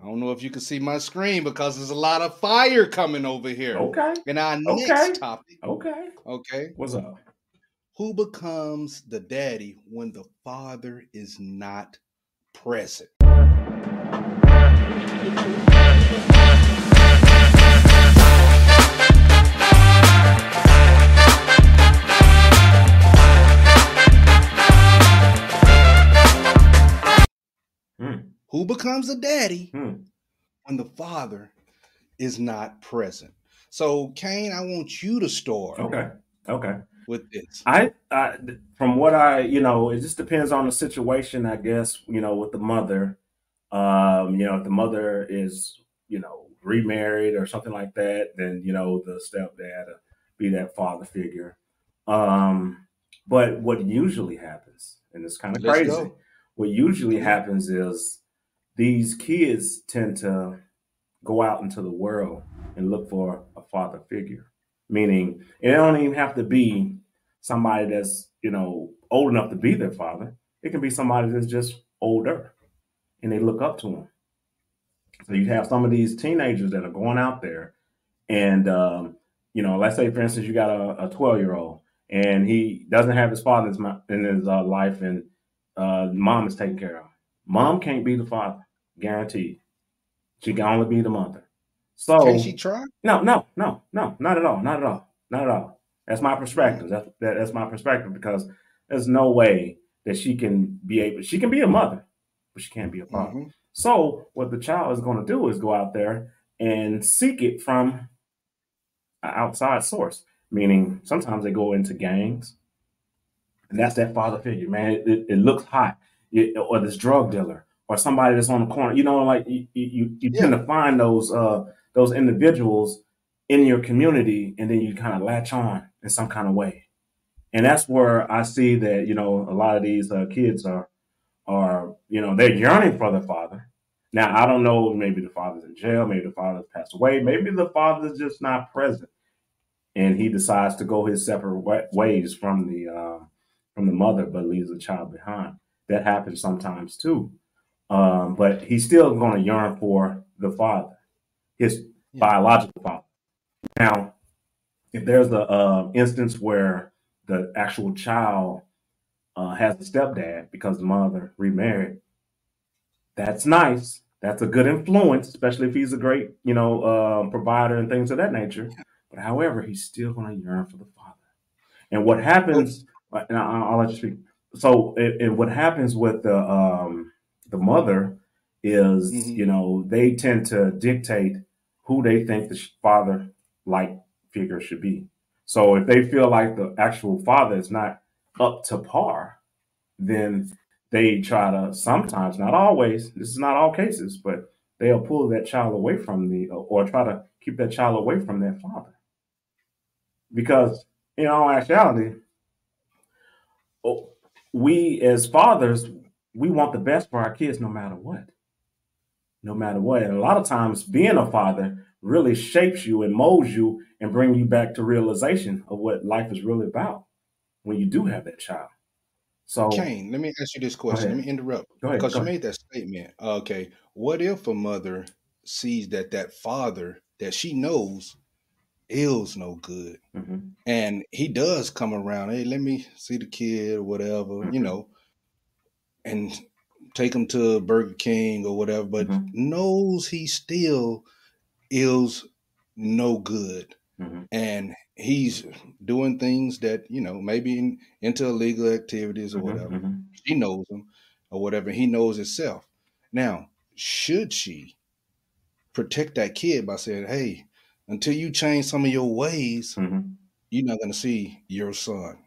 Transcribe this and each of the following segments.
I don't know if you can see my screen because there's a lot of fire coming over here. Okay. And our Okay. next topic, Okay. okay, What's up? who becomes the daddy when the father is not present? Who becomes a daddy Hmm. when the father is not present? So, Kane, I want you to start Okay. Okay. with this. I, I, from what I, you know, it just depends on the situation, I guess. You know, with the mother, um, you know, if the mother is, you know, remarried or something like that, then you know the stepdad be that father figure. Um, but what usually happens, and it's kind of Let's crazy, go. what usually happens is these kids tend to go out into the world and look for a father figure. Meaning, it don't even have to be somebody that's you know old enough to be their father. It can be somebody that's just older, and they look up to him. So you have some of these teenagers that are going out there, and um, you know, let's say for instance, you got a twelve year old, and he doesn't have his father in his uh, life, and uh, mom is taking care of him. Mom can't be the father, guaranteed. She can only be the mother. So Can she try? no, no, no, no, not at all, not at all, not at all. That's my perspective. That's that, that's my perspective because there's no way that she can be able. She can be a mother, but she can't be a father. Mhm. So what the child is going to do is go out there and seek it from an outside source. Meaning, sometimes they go into gangs, and that's that father figure. Man, it, it, it looks hot, It- or this drug dealer, or somebody that's on the corner. You know, like you you, you tend to find those uh those individuals in your community, and then you kind of latch on in some kind of way. And that's where I see that you know a lot of these uh, kids are are you know they're yearning for the father. Now I don't know, maybe the father's in jail, maybe the father's passed away, maybe the father's just not present, and he decides to go his separate ways from the um, from the mother, but leaves the child behind. That happens sometimes too, um, but he's still going to yearn for the father, his Yeah. biological father. Now, if there's a uh, instance where the actual child uh, has a stepdad because the mother remarried, that's nice. That's a good influence, especially if he's a great, you know, uh, provider and things of that nature. But however, he's still going to yearn for the father. And what happens, and I'll, I'll let you speak. So, and what happens with the um, the mother is, Mhm. you know, they tend to dictate who they think the father like figure should be. So, if they feel like the actual father is not up to par, then they try to sometimes, not always, this is not all cases, but they'll pull that child away from the, or try to keep that child away from their father. Because in all actuality, we as fathers, we want the best for our kids no matter what. No matter what. And a lot of times being a father really shapes you and molds you and bring you back to realization of what life is really about when you do have that child. So Kane, let me ask you this question. Let me interrupt go ahead. because Go you ahead. made that statement. Okay, what if a mother sees that that father that she knows is no good, Mhm. and he does come around? Hey, let me see the kid or whatever, you Mhm. know, and take him to Burger King or whatever, but Mhm. knows he still is no good Mhm. and he's doing things that you know maybe in, into illegal activities or Mhm. whatever Mhm. she knows him or whatever he knows himself now should she protect that kid by saying hey until you change some of your ways Mhm. you're not going to see your son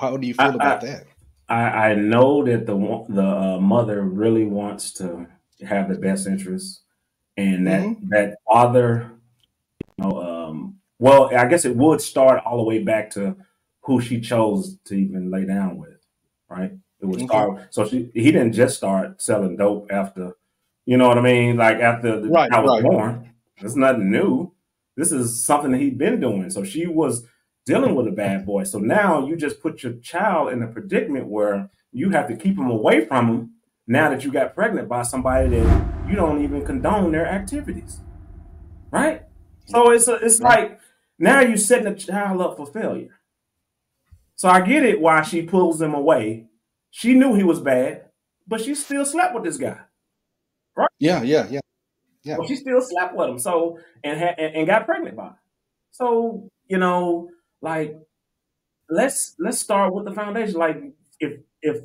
how do you I, feel about I, that I I know that the the uh, mother really wants to have the best interest, and that hmm that father, you know, um, well, I guess it would start all the way back to who she chose to even lay down with, right? It would okay start. So she he didn't just start selling dope after, you know what I mean? Like after the right child was right born. It's nothing new. This is something that he'd been doing. So she was dealing with a bad boy. So now you just put your child in a predicament where you have to keep him away from him now that you got pregnant by somebody that you don't even condone their activities, right? So it's a, it's like now you're setting the child up for failure. So I get it why she pulls him away. She knew he was bad, but she still slept with this guy. Right? Yeah, yeah, yeah. Yeah. Well, she still slept with him. So and ha- and, and got pregnant by him. So you know, like let's let's start with the foundation. Like if if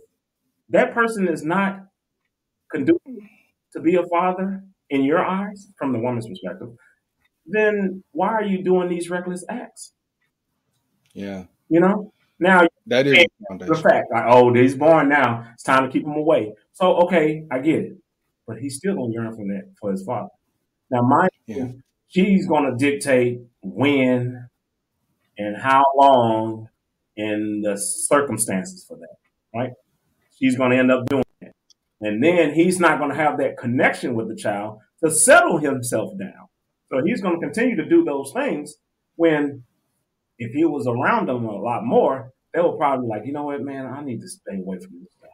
that person is not conducive to be a father in your eyes, from the woman's perspective, then why are you doing these reckless acts? Yeah. You know. Now That is the fact, like, oh, he's born now. It's time to keep him away. So, okay, I get it, but he's still gonna yearn from that for his father. Now, my Yeah. she's gonna dictate when and how long and the circumstances for that, right? She's gonna end up doing it, and then he's not gonna have that connection with the child to settle himself down. So he's gonna continue to do those things when if he was around them a lot more, they would probably like, you know what, man, I need to stay away from this stuff.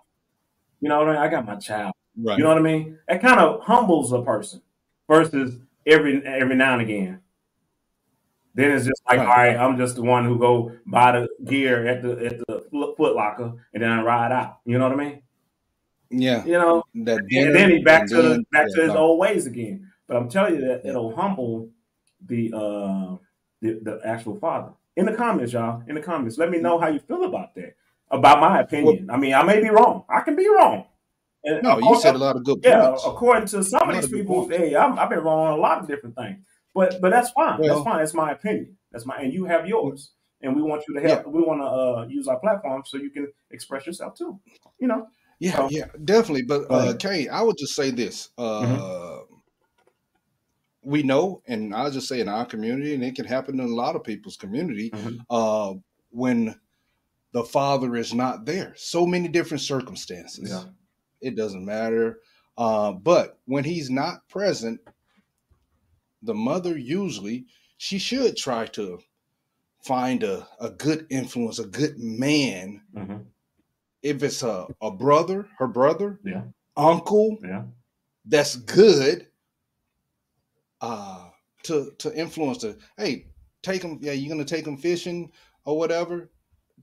You know what I mean? I got my child. Right. You know what I mean? It kind of humbles a person versus every every now and again. Then it's just like, all right, I'm just the one who go buy the gear at the at the Foot Locker and then I ride out. You know what I mean? Yeah. You know, That and then he back to then- back to his old ways again. But I'm telling you that it'll humble the uh the, the actual father. In the comments, y'all. In the comments, let me know how you feel about that. About my opinion. I mean, I may be wrong. I can be wrong. And No, you said a lot of good yeah, according to some of these people, points. hey, I'm, I've been wrong on a lot of different things. But but that's fine. Well- that's fine. That's my opinion. That's my and you have yours. And we want you to help. We want to uh, use our platform so you can express yourself too. You know. Yeah, So- yeah, definitely. But uh. Kane, I would just say this: uh, we know, and I'll just say in our community, and it can happen in a lot of people's community, Mhm. uh, when the father is not there. So many different circumstances. Yeah. It doesn't matter. Uh, but when he's not present, the mother usually she should try to find a, a good influence, a good man. hmm If it's a, a brother, her brother, Yeah. uncle, Yeah. that's good uh to to influence the hey take them yeah you're gonna take them fishing or whatever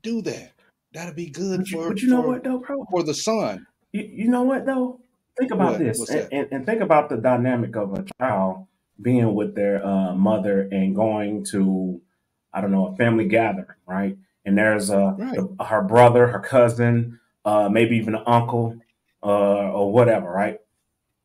do that that'll be good But you, for but you know for, what though, bro? for the son You, you know what though? Think about What? this and, and, and think about the dynamic of a child being with their uh, mother and going to, I don't know, a family gathering, right? And there's a Right. the- her brother, her cousin, uh, maybe even an uncle, uh, or whatever, right?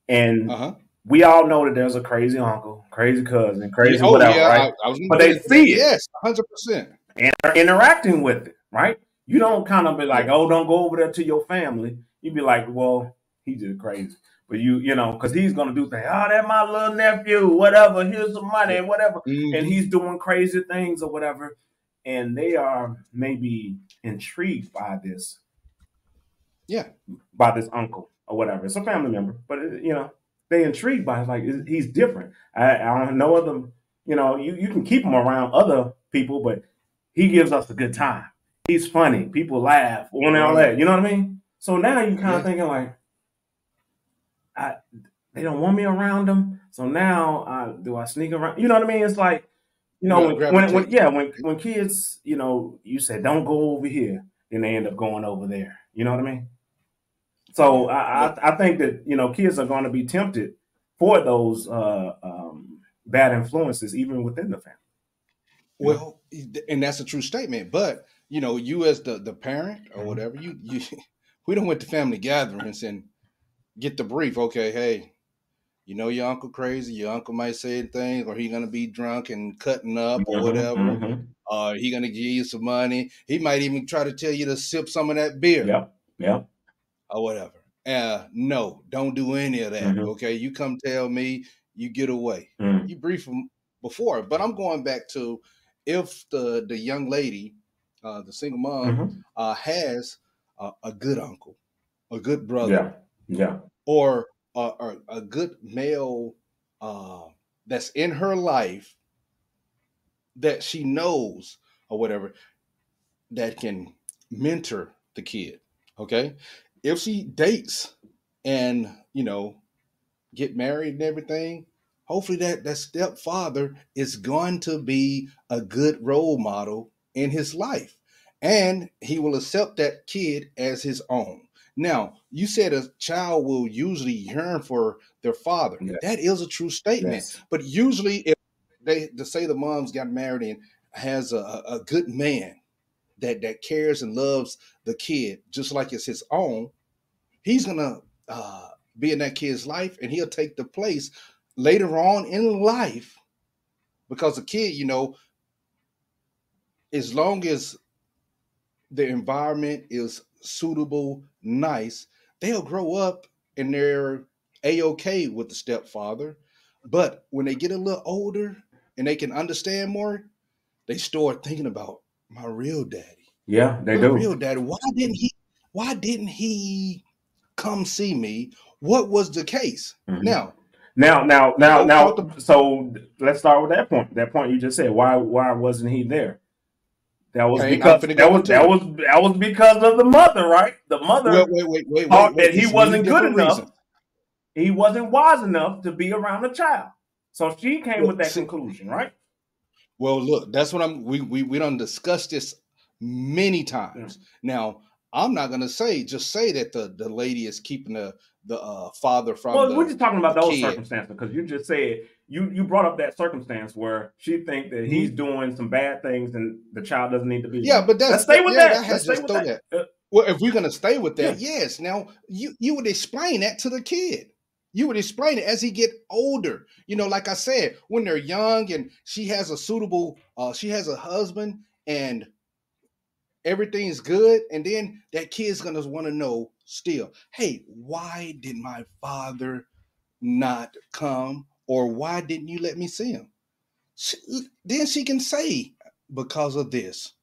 And uh-huh we all know that there's a crazy uncle, crazy cousin, crazy oh whatever, yeah right? I, I But they see it. yes 100% and are interacting with it, right? You don't kind of be like, oh, don't go over there to your family. You'd be like, well, he's just crazy. But you, you know, because he's gonna do things. Oh, that my little nephew, whatever. Here's some money, whatever. Mhm. And he's doing crazy things or whatever. And they are maybe intrigued by this, yeah by this uncle or whatever. It's a family member, but it, you know, they intrigued by it. Like he's different. I, I don't know other. You know, you you can keep him around other people, but he gives us a good time. He's funny. People laugh and all mm-hmm. that. You know what I mean? So now you kind Yeah. of thinking like, I they don't want me around them. So now, uh, do I sneak around? You know what I mean? It's like, you know, when, when, when yeah, when when kids, you know, you said don't go over here, then they end up going over there. You know what I mean? So I, I I think that you know kids are going to be tempted for those uh, um, bad influences even within the family. well and that's a true statement but you know you as the the parent or whatever you you we don't went to family gatherings and get the brief okay hey you know your uncle crazy your uncle might say things or he gonna be drunk and cutting up or Mhm, whatever mhm. uh he gonna give you some money he might even try to tell you to sip some of that beer Yeah, yeah, or whatever uh no don't do any of that Mhm. okay you come tell me you get away Mm. you brief them before but i'm going back to if the the young lady uh the single mom Mhm. uh has a, a good uncle a good brother Yeah. Yeah. Or a, good male uh, that's in her life that she knows or whatever that can mentor the kid. Okay. If she dates and you know get married and everything hopefully that that stepfather is going to be a good role model in his life and he will accept that kid as his own now you said a child will usually yearn for their father Yes. that is a true statement Yes. but usually if they to say the mom's got married and has a, a good man that that cares and loves the kid just like it's his own he's gonna uh, be in that kid's life and he'll take the place later on in life because the kid you know as long as the environment is suitable nice they'll grow up and they're a-okay with the stepfather but when they get a little older and they can understand more they start thinking about my real daddy Yeah, they my do. real daddy why didn't he why didn't he come see me what was the case Mhm. now Now, now, now, now. So let's start with that point. That point you just said. Why, why wasn't he there? That was Okay, because that was that was that was because of the mother, right? The mother wait wait wait wait thought wait, that he wasn't good enough. reasons. he wasn't wise enough to be around a child. So she came Well, with that see- conclusion, right? well look that's what i'm we we, we done discussed this many times now i'm not gonna say just say that the the lady is keeping the the uh, father from Well, the, we're just talking about those kid. circumstances because you just said you you brought up that circumstance where she think that he's doing some bad things and the child doesn't need to be. Mm-hmm. Yeah, but that's let's stay with yeah, that. that has Let's stay with that. Uh, Well, if we're gonna stay with that, yes. Now you you would explain that to the kid. You would explain it as he get older. You know, like I said, when they're young and she has a suitable, uh, she has a husband and everything's good, and then that kid's gonna want to know still, hey, why did my father not come, or why didn't you let me see him? She, then she can say because of this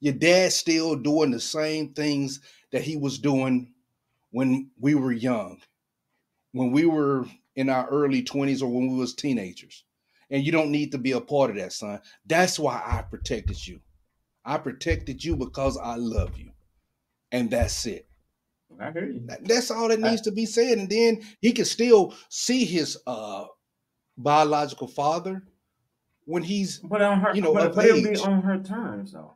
your dad's still doing the same things that he was doing when we were young when we were in our early 20s or when we was teenagers. And you don't need to be a part of that son. That's why i protected you. I protected you because i love you. And that's it. I hear you. That's all that needs to be said. And then he can still see his uh biological father when he's But on her, you know, but, but it'll be on her terms, though.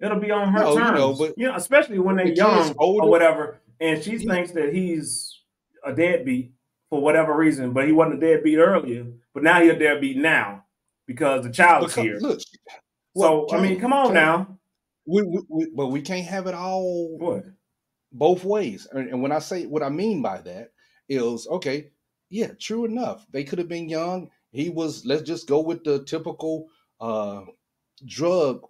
It'll be on her No, you know, but- you know, especially when they're young older. or whatever, and she thinks that he's a deadbeat for whatever reason, but he wasn't a deadbeat earlier, but now he's a deadbeat now because the child's because, here. look so I mean, come on now. we, we, we, but we can't have it all What? both ways. And, and when I say what I mean by that is okay, yeah, true enough. They could have been young. He was, let's just go with the typical uh drug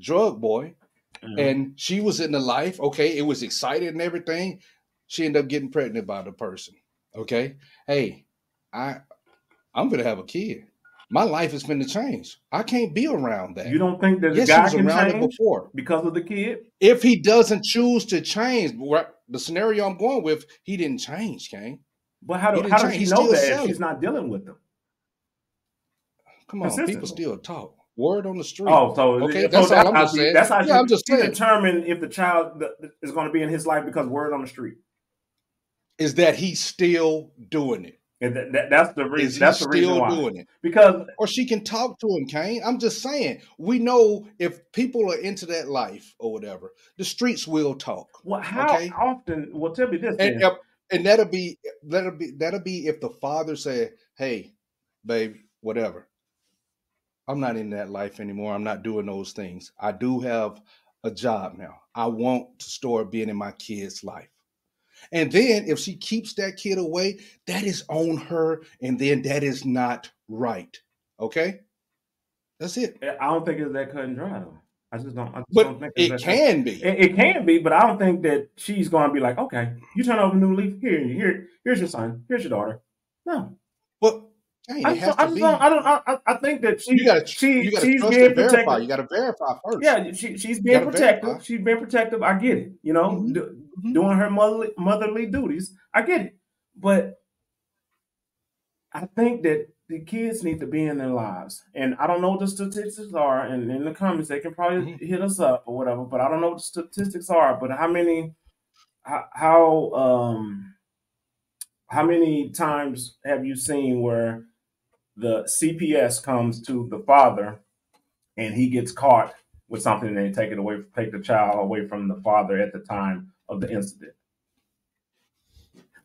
drug boy. Mhm. And she was in the life, okay, it was excited and everything. She ended up getting pregnant by the person. Okay. Hey, I I'm gonna have a kid. My life is gonna change. I can't be around that. you don't think that yes, guy can around it change before. because of the kid? if he doesn't choose to change, the scenario I'm going with, he didn't change, Kane. But how, do, how does she know that if she's not dealing with them? Come on, people still talk. Word on the street. Oh, so Okay, so that's all I'm just saying. That's how Yeah, I'm just saying. determined if the child is going to be in his life because word on the street. Is that he's still doing it? And that, that, that's the reason. he That's the reason why. doing it? Because Or she can talk to him, Kane. I'm just saying. We know if people are into that life or whatever, the streets will talk. what? How Okay. often? Well, tell me this. And and that'll be that'll be that'll be if the father said, "Hey, baby, whatever. I'm not in that life anymore. I'm not doing those things. I do have a job now. I want to start being in my kid's life." And then if she keeps that kid away, that is on her, and then that is not right. Okay, that's it. I don't think it's that cut and dry though. I just don't. I just But don't think it can be. It, it can be, but I don't think that she's going to be like, okay, you turn over a new leaf. Here, here, here's your son. Here's your daughter. No, But Kane, I it just, has don't, I to just don't. I don't. I, I- think that she, You gotta she, you gotta she's being protected. You gotta verify first. Yeah, she, she's being protective. verify. She's being protective. I get it. You know, Mhm. do- Mhm. doing her motherly, motherly duties. I get it. But I think that the kids need to be in their lives. And I don't know what the statistics are. And in the comments, they can probably Mhm. hit us up or whatever. But I don't know what the statistics are. But how many, how, how um, how many times have you seen where the CPS comes to the father and he gets caught with something and they take it away, take the child away from the father at the time of the incident?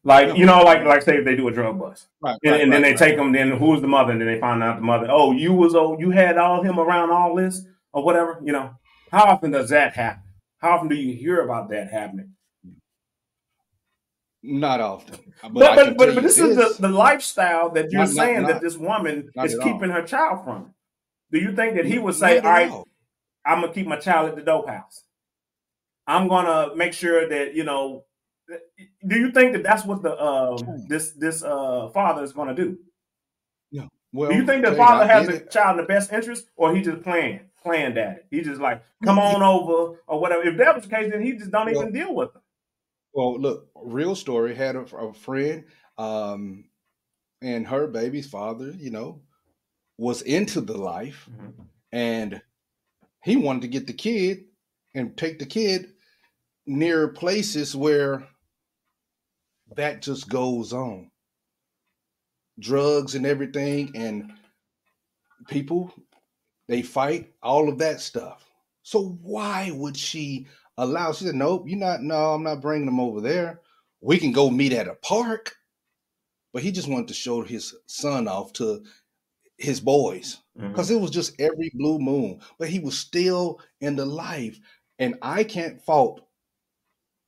Like you know, like like say if they do a drug bust, Right, and, right, and then right, they take them. Then who's the mother? And then they find out the mother. Oh, you was oh you had all him around all this or whatever. You know, how often does that happen? How often do you hear about that happening? Not often. But, But I but, but, but you this is the, the lifestyle that you're Not- not- saying that this woman is at all. keeping her child from. Do you think that he would say, Not "All right, all. I'm gonna keep my child at the dope house. I'm gonna make sure that you know." Do you think that that's what the um, this this uh, father is gonna do? Yeah. Well, Do you think the father I has the it. child in the best interest, or he just playing playing daddy? He just like come on over or whatever. If that was the case, then he just don't Well- even deal with them. Well, look, real story. Had a, a friend, um, and her baby's father, you know, was into the life, and he wanted to get the kid and take the kid near places where that just goes on, drugs and everything, and people they fight all of that stuff. So why would she allow? She said, "Nope, you're not. No, I'm not bringing them over there. We can go meet at a park." But he just wanted to show his son off to his boys mm-hmm. because it was just every blue moon. But he was still in the life, and I can't fault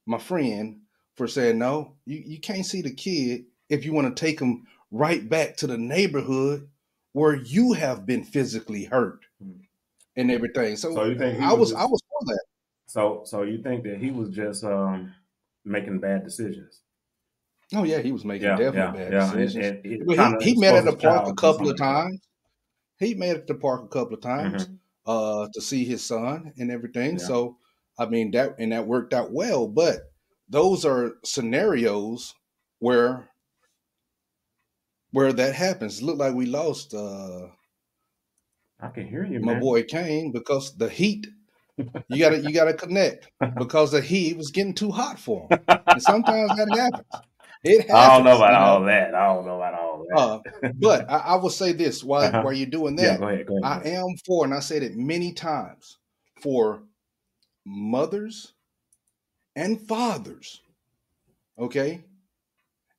my friend for saying no. You you can't see the kid if you want to take him right back to the neighborhood where you have been physically hurt Mhm. and everything. So, So you think I was was just- I was for that. So so you think that he was just um, making bad decisions? Oh yeah, he was making Yeah, definitely yeah, bad yeah. decisions. And, and it he, he met at the park a couple of times. He met at the park a couple of times Mhm. uh, to see his son and everything. So I mean that and that worked out well. But those are scenarios where where that happens. Look like we lost uh, I can hear you, my man. boy Kane because the heat. You gotta you gotta connect because the heat was getting too hot for him. And sometimes that happens. It happens. I don't know about you know? all that. I don't know about all that. Uh, but I, I will say this while Uh-huh. while you're doing yeah, that, go ahead. Go ahead. I am for, and I said it many times, for mothers and fathers. Okay,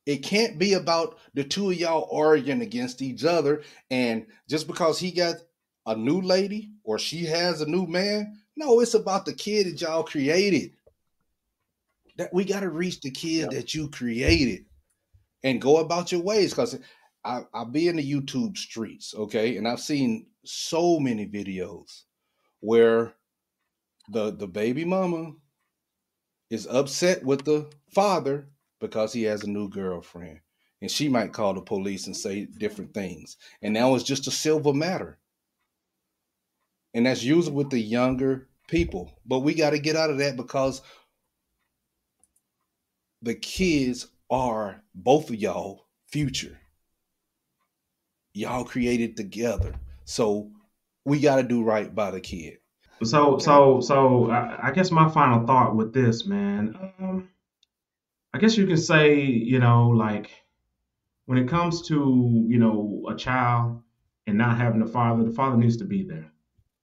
it can't be about the two of y'all arguing against each other, and just because he got a new lady or she has a new man, no, it's about the kid that y'all created. That we got to reach the kid Yeah. that you created, and go about your ways, because. I, I be in the YouTube streets, okay, and I've seen so many videos where the the baby mama is upset with the father because he has a new girlfriend, and she might call the police and say different things, and now it's just a civil matter, and that's usually with the younger people. But we got to get out of that because the kids are both of y'all future y'all created together. So we got to do right by the kid. So, so, so, I, I guess my final thought with this, man, um, I guess you can say, you know, like when it comes to, you know, a child and not having a father, the father needs to be there.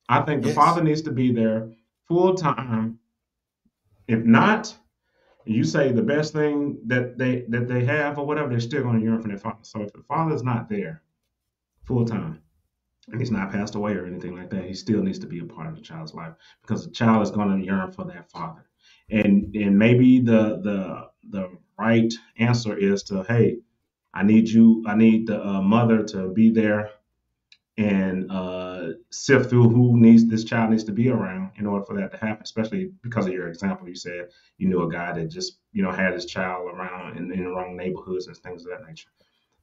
I think the Yes. father needs to be there full time. If not, you say the best thing that they that they have or whatever, they're still going to yearn for their father. So if the father's not there full time, he's not passed away or anything like that, he still needs to be a part of the child's life because the child is going to yearn for that father. And and maybe the the the right answer is to hey, I need you, I need the uh, mother to be there and uh, sift through who needs this child needs to be around in order for that to happen. Especially because of your example, you said you knew a guy that just you know had his child around in, in the wrong neighborhoods and things of that nature.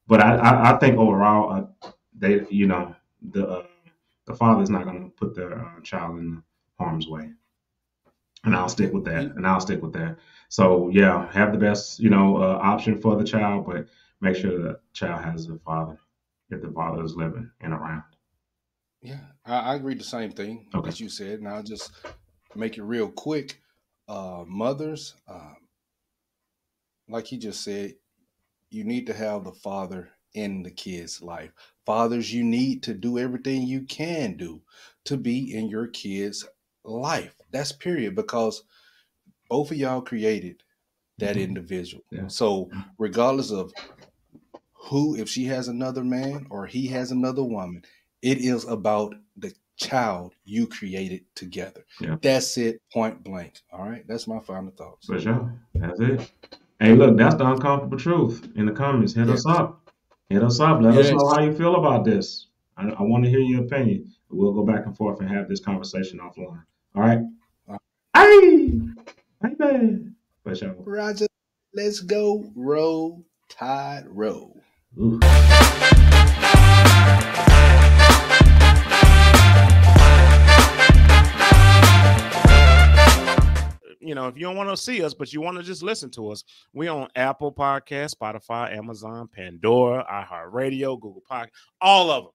But I I, I think overall, uh, they you know the uh, the father's not going to put their uh, child in harm's way. And I'll stick with that. And I'll stick with that. So yeah, have the best you know uh, option for the child, but make sure the child has a father if the father is living and around. Yeah, I, I agree the same thing Okay. that you said. And I'll just make it real quick. Uh, mothers, um, like he just said, you need to have the father in the kid's life. Fathers, you need to do everything you can do to be in your kid's life. That's period because both of y'all created that Mhm. individual. Yeah. So regardless of who, if she has another man or he has another woman, it is about the child you created together. Yeah. That's it, point blank. All right. That's my final thoughts. For sure. That's it. Hey, look, that's the uncomfortable truth. In the comments, hit us up. Hit us up. Let us know how you feel about this. I, I want to hear your opinion. We'll go back and forth and have this conversation offline. All right. Hey, hey, man. Roger, let's go. Roll, tide, roll. Ooh. You know, if you don't want to see us, but you want to just listen to us, we on Apple Podcast, Spotify, Amazon, Pandora, iHeartRadio, Google Podcast, all of them.